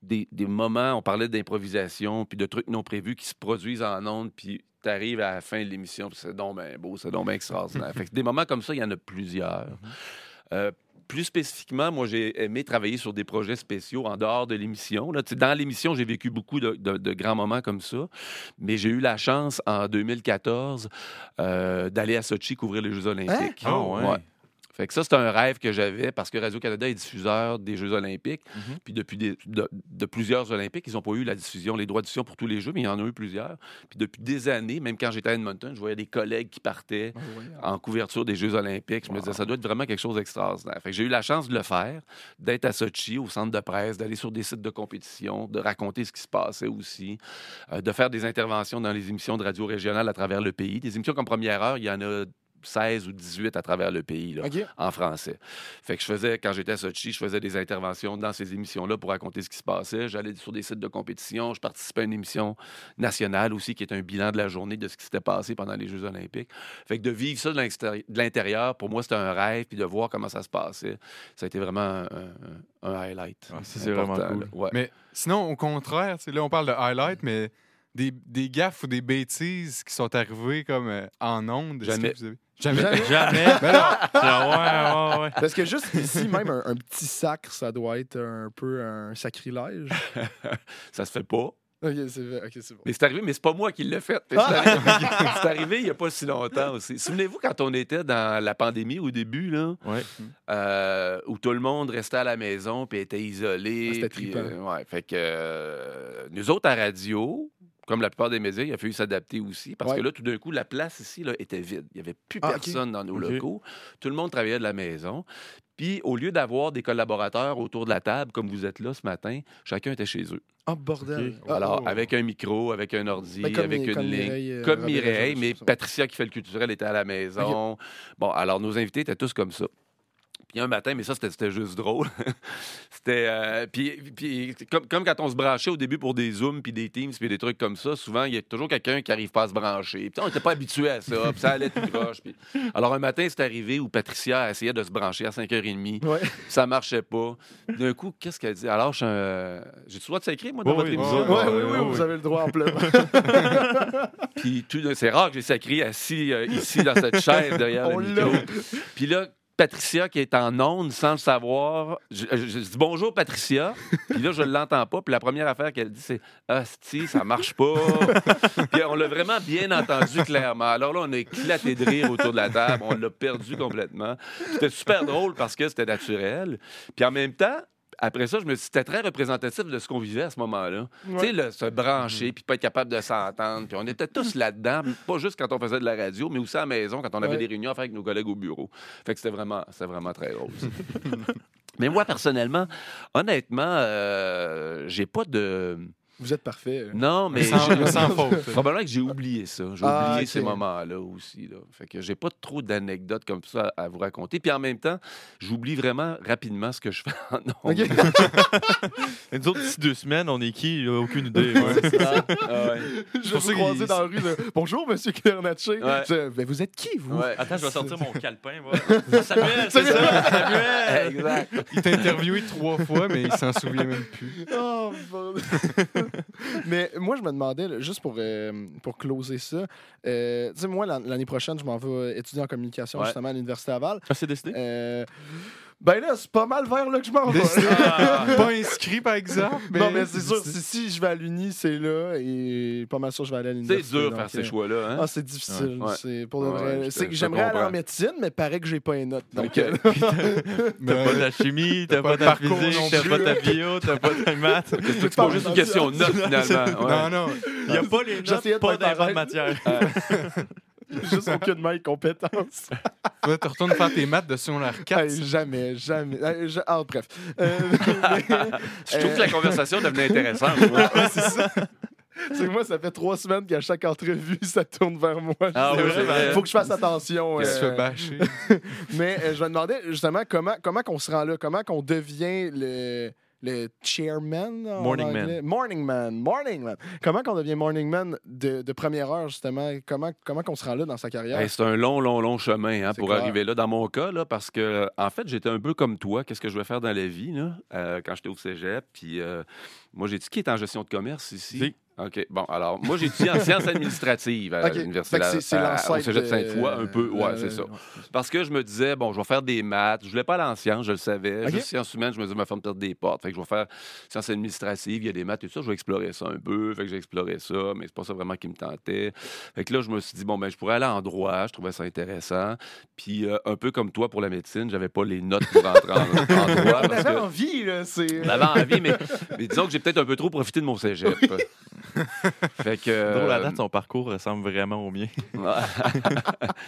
Des, des moments, on parlait d'improvisation, puis de trucs non prévus qui se produisent en ondes, puis tu arrives à la fin de l'émission, puis c'est donc bien beau, c'est donc bien extraordinaire. Fait que des moments comme ça, il y en a plusieurs. Euh, plus spécifiquement, moi, j'ai aimé travailler sur des projets spéciaux en dehors de l'émission. Dans l'émission, j'ai vécu beaucoup de, de- de grands moments comme ça, mais j'ai eu la chance, en 2014, euh, d'aller à Sochi couvrir les Jeux olympiques. Ah, ouais. Fait que ça, c'est un rêve que j'avais parce que Radio-Canada est diffuseur des Jeux olympiques. Mhm. Puis depuis des- de, de plusieurs Olympiques, ils n'ont pas eu la diffusion, les droits de diffusion pour tous les Jeux, mais il y en a eu plusieurs. Puis depuis des années, même quand j'étais à Edmonton, je voyais des collègues qui partaient en couverture des Jeux olympiques. Je me disais, ça doit être vraiment quelque chose d'extraordinaire. Fait que j'ai eu la chance de le faire, d'être à Sochi, au centre de presse, d'aller sur des sites de compétition, de raconter ce qui se passait aussi, euh, de faire des interventions dans les émissions de radio régionales à travers le pays. Des émissions comme Première Heure, il y en a 16 ou 18 à travers le pays. Là en français. Fait que je faisais, quand j'étais à Sochi, je faisais des interventions dans ces émissions-là pour raconter ce qui se passait. J'allais sur des sites de compétition. Je participais à une émission nationale aussi qui est un bilan de la journée de ce qui s'était passé pendant les Jeux olympiques. Fait que de vivre ça de l'intérieur, pour moi, c'était un rêve. Puis de voir comment ça se passait, ça a été vraiment un, un- un highlight. Ah, c'est vraiment cool. Ouais. Mais sinon, au contraire, là, on parle de highlight, mais des, des gaffes ou des bêtises qui sont arrivées comme euh, en ondes. Jamais. vous avez- Jamais. Jamais. Jamais. Ben non. Ah, ouais, ouais, ouais. Parce que juste ici, même un, un petit sacre, ça doit être un peu un sacrilège. Ça se fait pas. OK, c'est vrai. OK, c'est bon. Mais c'est arrivé, mais c'est pas moi qui l'ai fait. C'est arrivé, c'est arrivé il n'y a pas si longtemps aussi. Souvenez-vous quand on était dans la pandémie au début, là, Ouais. euh, où tout le monde restait à la maison puis était isolé. Ah, c'était euh, ouais, fait que euh, nous autres à radio, comme la plupart des médias, il a fallu s'adapter aussi parce Ouais. que là, tout d'un coup, la place ici là, était vide. Il n'y avait plus Ah, personne dans nos locaux. Tout le monde travaillait de la maison. Puis, au lieu d'avoir des collaborateurs autour de la table, comme vous êtes là ce matin, chacun était chez eux. Oh, bordel. Alors, oh. avec un micro, avec un ordi, Ben, avec une comme ligne. Mireille, euh, comme Mireille, mais. Patricia qui fait le culturel était à la maison. Bon, alors nos invités étaient tous comme ça. Puis un matin, mais ça, c'était c'était juste drôle. C'était. euh, puis, puis comme, comme quand on se branchait au début pour des Zooms, puis des Teams, puis des trucs comme ça, souvent, il y a toujours quelqu'un qui arrive pas à se brancher. Puis on n'était pas habitué à ça, puis ça allait tout croche. puis- Alors, un matin, c'est arrivé où Patricia essayait de se brancher à 5h30. Ouais. Ça marchait pas. D'un coup, qu'est-ce qu'elle dit? Alors, je suis un. J'ai-tu le droit de s'écrire, moi, dans Oui, votre oui, émission? Ouais, Ouais, oui, oui, vous avez le droit en plein. Puis tout d'un- c'est rare que j'ai sacré assis euh, ici dans cette chaise derrière On le micro. l'a. Puis là, Patricia qui est en onde sans le savoir, je, je- je dis bonjour Patricia. Puis là, je l'entends pas. Puis la première affaire qu'elle dit, c'est Asti, ça marche pas. Puis on l'a vraiment bien entendu clairement. Alors là, on a éclaté de rire autour de la table. On l'a perdu complètement. C'était super drôle parce que c'était naturel. Puis en même temps, après ça, je me suis dit, c'était très représentatif de ce qu'on vivait à ce moment-là. Tu sais, le- se brancher, puis pas être capable de s'entendre. Puis on était tous là-dedans, pas juste quand on faisait de la radio, mais aussi à la maison, quand on avait Ouais. des réunions à faire avec nos collègues au bureau. Fait que c'était vraiment, vraiment très drôle. ça. mais moi, personnellement, honnêtement, euh, j'ai pas de... Vous êtes parfait. Non, mais... Sans, sans faute. Probablement que j'ai oublié ça. J'ai Ah, oublié ok. ces moments-là aussi. Là. Fait que j'ai pas trop d'anecdotes comme ça à, à vous raconter. Puis en même temps, j'oublie vraiment rapidement ce que je fais en ondes. OK. Et nous autres, d'ici deux semaines, on est qui? Là, aucune idée. Ah ouais. Je pour vous croiser dans la rue. de, Bonjour, monsieur Kernatché. Ouais. Je- Ben, vous êtes qui, vous? Ouais. Attends, je vais sortir mon calepin. moi. Samuel, c'est ça? Samuel! Exact. Il t'a interviewé trois fois, mais il s'en souvient même plus. Oh, bon. Mais moi, je me demandais, juste pour, euh, pour closer ça, euh, tu sais, moi, l'an- l'année prochaine, je m'en vais étudier en communication Ouais. justement à l'Université Laval. Ah, c'est décidé? Ben là, c'est pas mal vers là que je m'en vais. Ah. Pas inscrit, par exemple. Mais... Non, mais c'est sûr, si, si je vais à l'Uni, c'est là, et pas mal sûr que je vais aller à C'est l'université. dur de faire ces euh, choix-là. Hein? Ah, c'est difficile. Ouais. C'est pour Ouais, c'est que j'aimerais aller en médecine, mais paraît que j'ai pas une note. Donc, Ok. euh, T'as pas ta chimie, t'as pas pas ta physique, t'as pas ta bio, t'as pas ta maths. C'est pas juste une question de notes, finalement? Ouais. Non, non. Il n'y a pas les notes, pas d'erreur de matière. juste aucunement les compétences. Toi, tu retournes faire tes maths de secondaire 4. Hey, jamais, jamais. Euh, je- Ah, bref. Euh, Je trouve que la conversation devenait intéressante. c'est que moi, ça fait trois semaines qu'à chaque entrevue, ça tourne vers moi. Ah oui, vrai. Faut que je fasse attention. Qu'est-ce que euh, bâcher? mais euh, je me demandais justement comment, comment qu'on se rend là, comment qu'on devient le, le chairman. en Morning man. Morning man. Morning man. Comment qu'on devient morning man de, de première heure, justement? Comment, comment qu'on se rend là dans sa carrière? Hey, c'est un long, long, long chemin hein, pour clair. arriver là. Dans mon cas, là, parce que, en fait, j'étais un peu comme toi. Qu'est-ce que je vais faire dans la vie, là, euh, quand j'étais au cégep? Puis, euh, moi, j'ai dit qui est en gestion de commerce ici? Si. OK. Bon, alors, moi, j'ai étudié en sciences administratives à Ok. l'Université au cégep de Sainte-Foy, un peu. Ouais, euh, c'est ça. Parce que je me disais, bon, je vais faire des maths. Je voulais pas aller en sciences, je le savais. OK. Juste sciences humaines, je me disais, ma femme perdre des portes. Fait que je vais faire sciences administratives, il y a des maths et tout ça. Je vais explorer ça un peu. Fait que j'ai exploré ça, mais c'est pas ça vraiment qui me tentait. Fait que là, je me suis dit, bon, ben, je pourrais aller en droit. Je trouvais ça intéressant. Puis, euh, un peu comme toi pour la médecine, j'avais pas les notes pour rentrer en, en droit. Que envie, là. Avait envie, mais, mais disons que j'ai peut-être un peu trop profité de mon cégep. fait que. Drôle, à euh, date, son parcours ressemble vraiment au mien.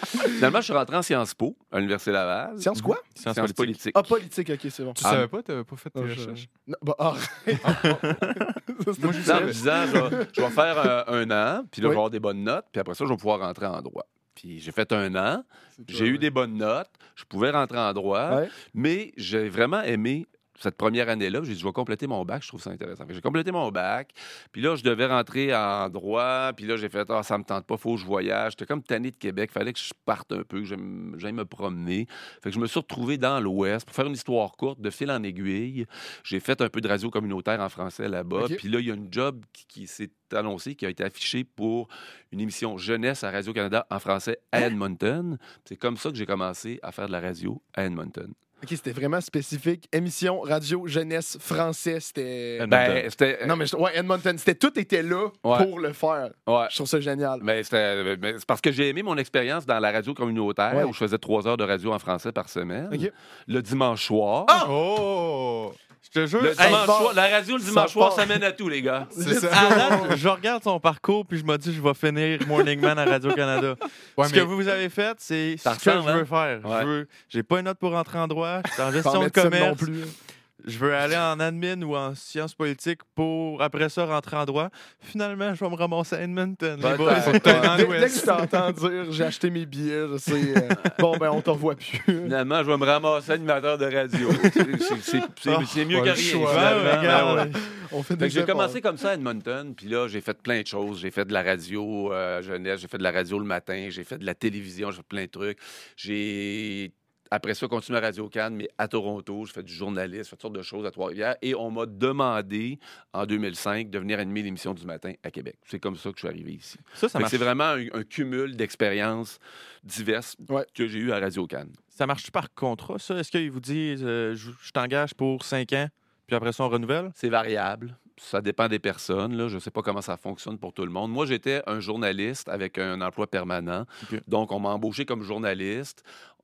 Finalement, je suis rentré en Sciences Po à l'Université Laval. Science quoi? Sciences Sciences politiques. Ah, politique, ok, c'est bon. Tu Ah. savais pas? T'avais pas fait tes Ah, je- recherches? Non, bah, ah. Ça, c'était Moi, je bizarre. en me disant, je vais, je vais faire euh, un an, puis là, Oui. je vais avoir des bonnes notes, puis après ça, je vais pouvoir rentrer en droit. Puis j'ai fait un an, j'ai eu des bonnes notes, je pouvais rentrer en droit, Ouais. mais j'ai vraiment aimé cette première année-là. J'ai dit, je vais compléter mon bac, je trouve ça intéressant. J'ai complété mon bac, puis là, je devais rentrer en droit, puis là, j'ai fait, ah, ça me tente pas, faut que je voyage. J'étais comme tanné de Québec, fallait que je parte un peu, que j'aime- j'aille me promener. Fait que je me suis retrouvé dans l'Ouest. Pour faire une histoire courte, de fil en aiguille, j'ai fait un peu de radio communautaire en français là-bas. Puis là, il y a une job qui, qui s'est annoncée, qui a été affichée pour une émission jeunesse à Radio-Canada en français à Edmonton. C'est comme ça que j'ai commencé à faire de la radio à Edmonton. Ok, c'était vraiment spécifique. Émission, radio, jeunesse, français, c'était. Ben, c'était. Non, mais je- ouais, Edmonton, c'était tout était là Ouais. pour le faire. Ouais. Je trouve ça génial. Mais c'était- mais c'est parce que j'ai aimé mon expérience dans la radio communautaire Ouais. où je faisais trois heures de radio en français par semaine. Ok. Le dimanche soir. Oh! Je te jure, Le dimanche soir, la radio le dimanche soir, ça mène à tout, les gars. c'est ça. Date, je regarde son parcours puis je me dis je vais finir Morning Man à Radio-Canada. Ouais, ce que vous avez fait, c'est ce que je veux hein? faire. Ouais. Je veux, j'ai pas une note pour rentrer en droit, je suis en gestion de commerce. non plus. Je veux aller en admin ou en sciences politiques pour, après ça, rentrer en droit. Finalement, je vais me ramasser à Edmonton. les boys. Dès, dès que je t'entends dire j'ai acheté mes billets, je sais. euh, bon, ben, on te revoit plus. Finalement, je vais me ramasser animateur de radio. C'est- Ah, mieux que rien. Ouais, ouais. On fait J'ai commencé comme ça à Edmonton, puis là, j'ai fait plein de choses. J'ai fait de la radio euh, jeunesse, j'ai fait de la radio le matin, j'ai fait de la télévision, j'ai fait plein de trucs. J'ai, après ça, continué à Radio Cannes, mais à Toronto, j'ai fait du journalisme, j'ai fait toutes sortes de choses à Trois-Rivières. Et on m'a demandé, en 2005, de venir animer l'émission du matin à Québec. C'est comme ça que je suis arrivé ici. Ça, ça C'est vraiment un, un cumul d'expériences diverses Ouais. que j'ai eu à Radio Cannes. ça marche par contrat, ça? Est-ce qu'ils vous disent euh, je, je t'engage pour 5 ans, puis après ça, on renouvelle? C'est variable. Ça dépend des personnes. Là. Je ne sais pas comment ça fonctionne pour tout le monde. Moi, j'étais un journaliste avec un emploi permanent. Donc, on m'a embauché comme journaliste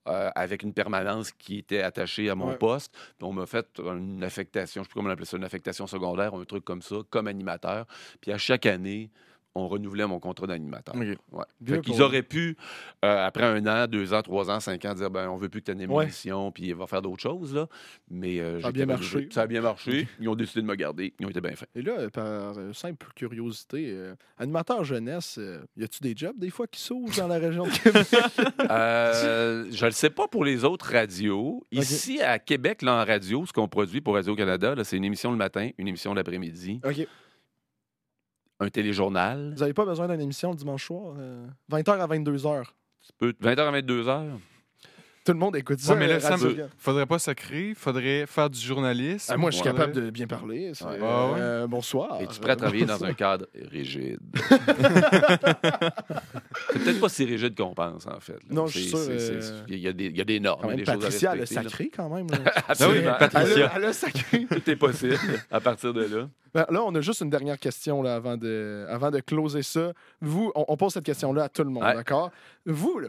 euh, avec une permanence qui était attachée à mon Ouais. poste. Puis on m'a fait une affectation, je ne sais plus comment on appelait ça, une affectation secondaire, un truc comme ça, comme animateur. Puis à chaque année, on renouvelait mon contrat d'animateur. OK. Ouais. Pour- auraient pu, euh, après un an, deux ans, trois ans, cinq ans, dire ben, on veut plus que tu animes Ouais. l'émission, puis il va faire d'autres choses. Là. Mais euh, Ça a bien marché. Ça a bien marché. Ils ont décidé de me garder. Ils ont été bien faits. Et là, par euh, simple curiosité, euh, animateur jeunesse, y a-tu des jobs des fois qui s'ouvrent dans la région de Québec? Je ne le sais pas pour les autres radios. Ici, à Québec, là, en radio, ce qu'on produit pour Radio-Canada, c'est une émission le matin, une émission l'après-midi, OK. Un téléjournal. Vous n'avez pas besoin d'une émission le dimanche soir? 20h à 22h. Tu peux- 20h à 22h. Tout le monde écoute ça. Ouais, mais là, ça me- faudrait pas sacrer, faudrait faire du journalisme. Ah, moi, je suis capable de bien parler. Ah ouais? euh, bonsoir. Es-tu prêt à travailler dans un cadre rigide? c'est peut-être pas si rigide qu'on pense, en fait. là. Non, je suis sûr, Il y, a des- il y a des normes, Quand il y a même, des choses à Patricia, elle a sacré quand même. oui, Elle a- Patricia. Elle a sacré. Tout est possible à partir de là. Ben, là, on a juste une dernière question là, avant, de, avant de closer ça. Vous, on, on pose cette question-là à tout le monde, Ouais. d'accord? Vous, là,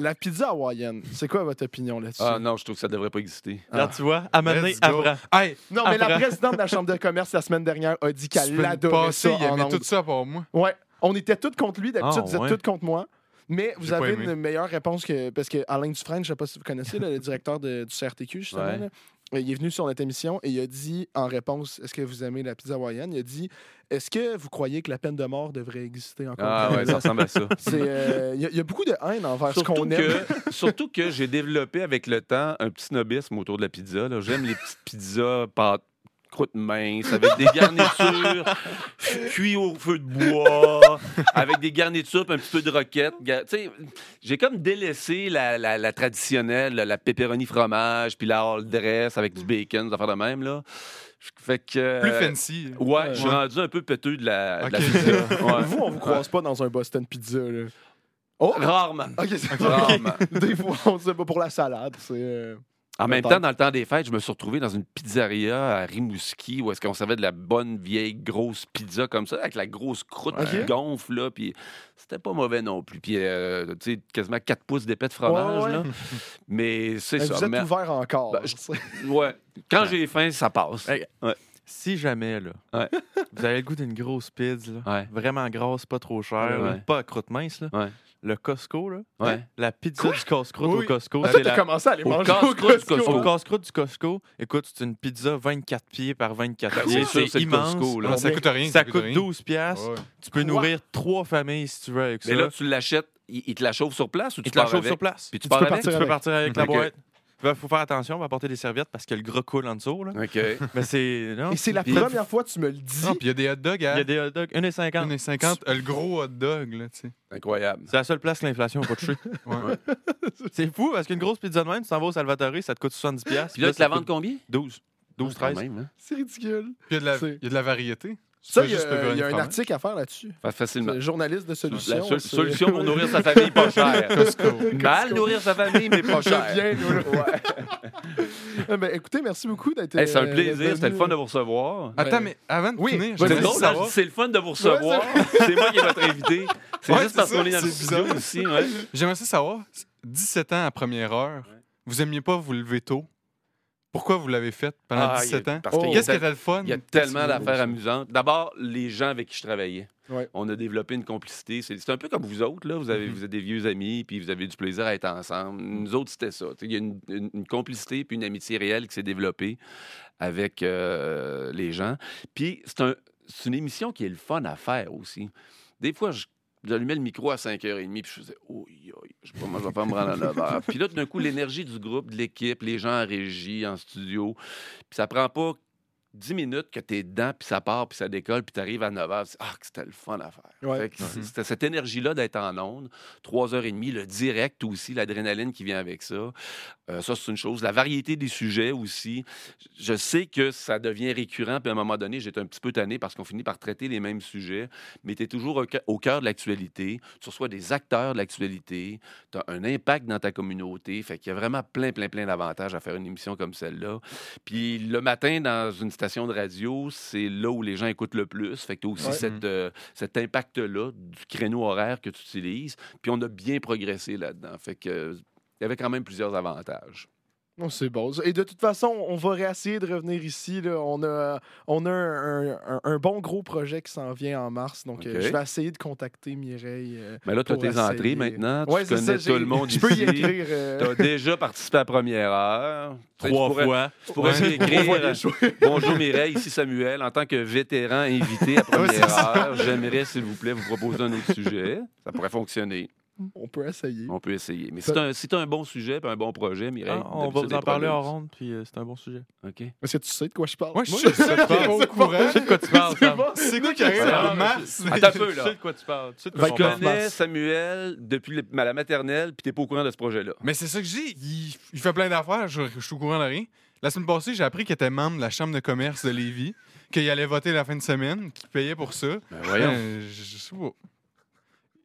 la pizza hawaïenne, c'est quoi votre opinion là-dessus? Ah non, je trouve que ça devrait pas exister. Ah. Là, tu vois, go. Avra. Hey, non, mais la présidente de la Chambre de commerce la semaine dernière a dit qu'elle semaine adorait passée, ça il y en avait ondes. tout ça pour moi. Ouais, on était toutes contre lui. D'habitude, Ah, vous êtes ouais. toutes contre moi. Mais vous avez aimé. une meilleure réponse que. Parce que Alain Dufresne, je ne sais pas si vous connaissez, là, le directeur de- du CRTQ, justement. Ouais. là, il est venu sur notre émission et il a dit, en réponse, est-ce que vous aimez la pizza hawaïenne? Il a dit, est-ce que vous croyez que la peine de mort devrait exister encore? Ah ouais, ça ressemble à ça. Euh, Il y, a- il y a beaucoup de haine envers ce qu'on aime. surtout que j'ai développé avec le temps un petit snobisme autour de la pizza. J'aime les petites pizzas pâte croûte mince, avec des garnitures cuits au feu de bois, avec des garnitures puis un petit peu de roquette. Ga- tu sais, J'ai comme délaissé la, la- la traditionnelle, la pepperoni fromage, puis la all dress avec du bacon, des affaires de même. Là. Fait que... Plus euh, fancy. Ouais, je suis Ouais. rendu un peu péteux de la, de la Ok. pizza. Ouais. Vous, on vous croise pas dans un Boston Pizza. Là? Oh! Rarement. Rarement. Des fois, on sait pas pour la salade. C'est. En même temps, dans le temps des fêtes, je me suis retrouvé dans une pizzeria à Rimouski où est-ce qu'on servait de la bonne vieille grosse pizza comme ça, avec la grosse croûte qui gonfle, là, puis c'était pas mauvais non plus. Puis, euh, tu sais, quasiment 4 pouces d'épais de fromage, Ouais, ouais. là. Mais c'est ça. vous êtes mais- ouvert encore. Ben, je- Ouais. Quand j'ai faim, ça passe. Ouais. Si jamais, là, Ouais. vous avez le goût d'une grosse pizza, là, Ouais. vraiment grosse, pas trop chère, Ouais. pas à croûte mince, là, Ouais. le Costco, là, Ouais. la pizza du casse-croûte Oui. au Costco, Ah, t'as la... commencé à aller Au manger au Costco. Costco. Au casse-croûte du Costco, écoute, c'est une pizza 24 pieds par 24 Ben, pieds. c'est immense. Costco, là. Ah, ça coûte rien. Ça coûte rien. 12 piastres. Ouais. Tu peux Quoi? nourrir trois familles si tu veux avec Mais ça. là, tu l'achètes, il, il te la chauffe sur place ou tu Il te la chauffe sur place. Puis tu peux partir Tu peux partir avec la boîte. Il faut faire attention, on va apporter des serviettes parce que le gras coule en dessous. Là. OK. Mais c'est. non, Et c'est la Puis- première fois que tu me le dis. Non, puis il y a des hot dogs Il à y a des hot dogs, 1,50. 1,50. euh, Le gros hot dog, là, tu sais. Incroyable. C'est la seule place que l'inflation n'a pas touché. Ouais. c'est fou parce qu'une grosse pizza de même, tu t'en vas au Salvatore, ça te coûte 70$. piastres, Puis là, tu la vends combien? 12. 12, Ah, quand 13. même, hein. C'est ridicule. Puis il y a de la- C'est- il y a de la variété. Ça, il y a, juste pepperoni il y a un article à faire là-dessus. Fa- Facilement. Journaliste de solutions. La seule c'est- solution pour nourrir sa famille pas cher. Costco. Mal nourrir sa famille, mais pas cher. Bien, là. Eh ben, écoutez, merci beaucoup d'être. Hey, c'est un euh, plaisir, c'était le fun de vous recevoir. Attends, Ouais. mais avant de Oui, finir, C'est le fun de vous recevoir. c'est moi qui est votre invité. C'est Ouais, juste parce qu'on est dans le studio. Ouais. J'aimerais ça savoir, 17 ans à première heure, vous aimiez pas vous lever tôt, Pourquoi vous l'avez fait pendant Ah, 17 il y a- ans? parce qu'il y a Qu'est-ce était le fun? Il y a tellement que- d'affaires amusantes. D'abord, les gens avec qui je travaillais. Ouais. On a développé une complicité. C'est un peu comme vous autres, là. Vous, avez, Mhm. vous êtes des vieux amis, puis vous avez du plaisir à être ensemble. Nous autres, c'était ça. Il y a une, une- une complicité puis une amitié réelle qui s'est développée avec euh, les gens. Puis c'est un- c'est une émission qui est le fun à faire aussi. Des fois, je J'allumais le micro à 5h30, puis je faisais, oh, je sais pas, moi, je vais pas me rendre à 9h. Puis là, tout d'un coup, l'énergie du groupe, de l'équipe, les gens en régie, en studio, puis ça prend pas 10 minutes que tu es dedans, puis ça part, puis ça décolle, puis tu arrives à 9 h. Ah, que c'était le fun à faire. Ouais. Fait que c'est- C'était cette énergie-là d'être en onde. 3h30, le direct aussi, l'adrénaline qui vient avec ça. Euh, ça, c'est une chose. La variété des sujets aussi. Je sais que ça devient récurrent, puis à un moment donné, j'étais un petit peu tanné parce qu'on finit par traiter les mêmes sujets, mais tu es toujours au cœur de l'actualité. Tu reçois des acteurs de l'actualité. Tu as un impact dans ta communauté. Fait qu'il y a vraiment plein, plein, plein d'avantages à faire une émission comme celle-là. Puis le matin, dans une station de radio, c'est là où les gens écoutent le plus. Fait que tu as aussi Ouais. cette, euh, cet impact-là du créneau horaire que tu utilises. Puis on a bien progressé là-dedans. Fait que euh, il y avait quand même plusieurs avantages. Oh, c'est bon. Et de toute façon, on va réessayer de revenir ici. là. On a, on a un, un- un bon gros projet qui s'en vient en mars. Donc, euh, je vais essayer de contacter Mireille. euh, Mais là, tu as tes essayer. entrées maintenant. ouais, tu connais ça, tout le monde Je peux y ici. écrire. Tu euh, as déjà participé à la première heure. Tu tu Trois pourrais- fois. Tu pourrais Ouais. lui écrire. Bonjour Mireille, ici Samuel. En tant que vétéran invité à première heure, j'aimerais, s'il vous plaît, vous proposer un autre sujet. Ça pourrait fonctionner. On peut essayer. On peut essayer. Mais Ça- si tu as, si t'as un bon sujet et un bon projet, Mireille, Ah, on va vous en parler en ronde, puis euh, c'est un bon sujet. OK. Est-ce que tu sais de quoi je parle? Moi, je sais pas pas. au courant. Je sais de quoi tu parles, C'est. C'est quoi qui arrive? En mars? Attends un peu, Je sais là. de quoi tu parles. Tu sais de quoi Tu on que- parle. connais Samuel depuis à la maternelle, puis t'es pas au courant de ce projet-là. Mais c'est ça que je dis. Il, il fait plein d'affaires. Je, je suis au courant de rien. La semaine passée, j'ai appris qu'il était membre de la Chambre de commerce de Lévis, qu'il allait voter la fin de semaine, qu'il payait pour ça. Ben voyons. Euh, je, je sais pas.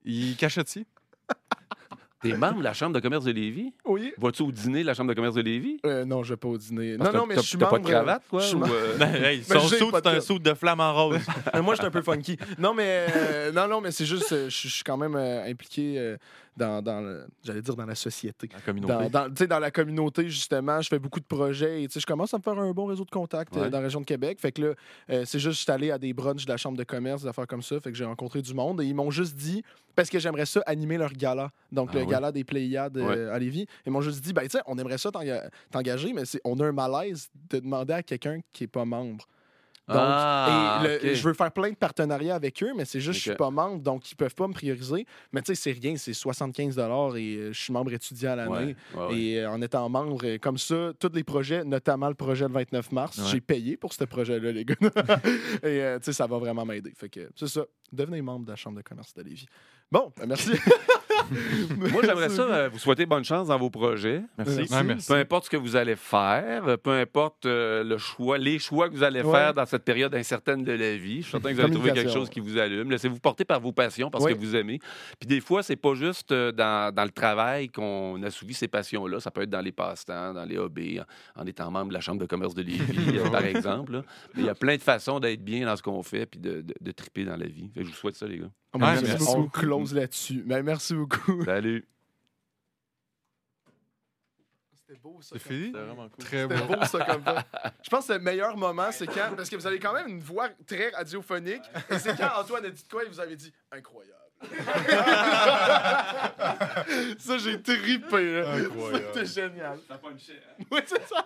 Il. T'es membre de la Chambre de commerce de Lévis? Oui. Vas-tu au dîner de la Chambre de commerce de Lévis? Euh, non, je vais pas au dîner. Parce Non, non, mais je suis T'as membre. pas de cravate, quoi? ou, euh, Ben, hey, son saut, c'est un saut de flamme en rose. Euh, Moi, je suis un peu funky. Non, mais euh, non, non, mais c'est juste, euh, je je suis quand même euh, impliqué euh, dans, dans j'allais dire dans la société. La communauté. Dans, dans, la communauté, justement, je fais beaucoup de projets et je commence à me faire un bon réseau de contacts euh, Ouais. dans la région de Québec. Fait que là, euh, c'est juste, je suis allé à des brunchs de la Chambre de commerce, des affaires comme ça. Fait que j'ai rencontré du monde et ils m'ont juste dit, parce que j'aimerais ça, animer leur gala. Donc, Ah le oui. gala des Pléiades euh, Ouais. à Lévis. Ils m'ont juste dit, ben, tu sais, on aimerait ça t'enga- t'engager, mais on a un malaise de demander à quelqu'un qui n'est pas membre. Donc, Ah, et le- ok. je veux faire plein de partenariats avec eux, mais c'est juste que je Ok. suis pas membre, donc ils peuvent pas me prioriser. Mais tu sais, c'est rien, c'est 75 et euh, je suis membre étudiant à l'année. Ouais, ouais, ouais. Et euh, en étant membre, euh, comme ça, tous les projets, notamment le projet le 29 mars, j'ai payé pour ce projet-là, les gars. et tu sais, ça va vraiment m'aider. Fait que c'est ça. Devenez membre de la Chambre de commerce de Lévis. Bon, ben, merci. Moi, j'aimerais ça euh, vous souhaiter bonne chance dans vos projets. Merci. Merci. Ouais, merci. Peu importe ce que vous allez faire, peu importe euh, le choix, les choix que vous allez Ouais. faire dans cette période incertaine de la vie, je suis certain que vous allez trouver quelque chose qui vous allume. Laissez-vous porter par vos passions parce que vous aimez. Puis des fois, c'est pas juste euh, dans, dans le travail qu'on assouvit ces passions-là. Ça peut être dans les passe-temps, dans les hobbies, en, en étant membre de la Chambre de commerce de Lévis, euh, par exemple. il y a plein de façons d'être bien dans ce qu'on fait puis de, de, de triper dans la vie. Fait que je vous souhaite ça, les gars. Oh, Ouais, merci merci beaucoup. On close là-dessus. Ben, merci beaucoup. Salut. C'était beau, ça. C'est fini? C'est vraiment cool. Très beau. C'était beau, ça, comme ça. Je pense que le meilleur moment, c'est quand. Parce que vous avez quand même une voix très radiophonique. Et c'est quand Antoine a dit quoi et vous avez dit incroyable. ça, j'ai trippé. là. Incroyable. C'était génial. Oui, c'est ça.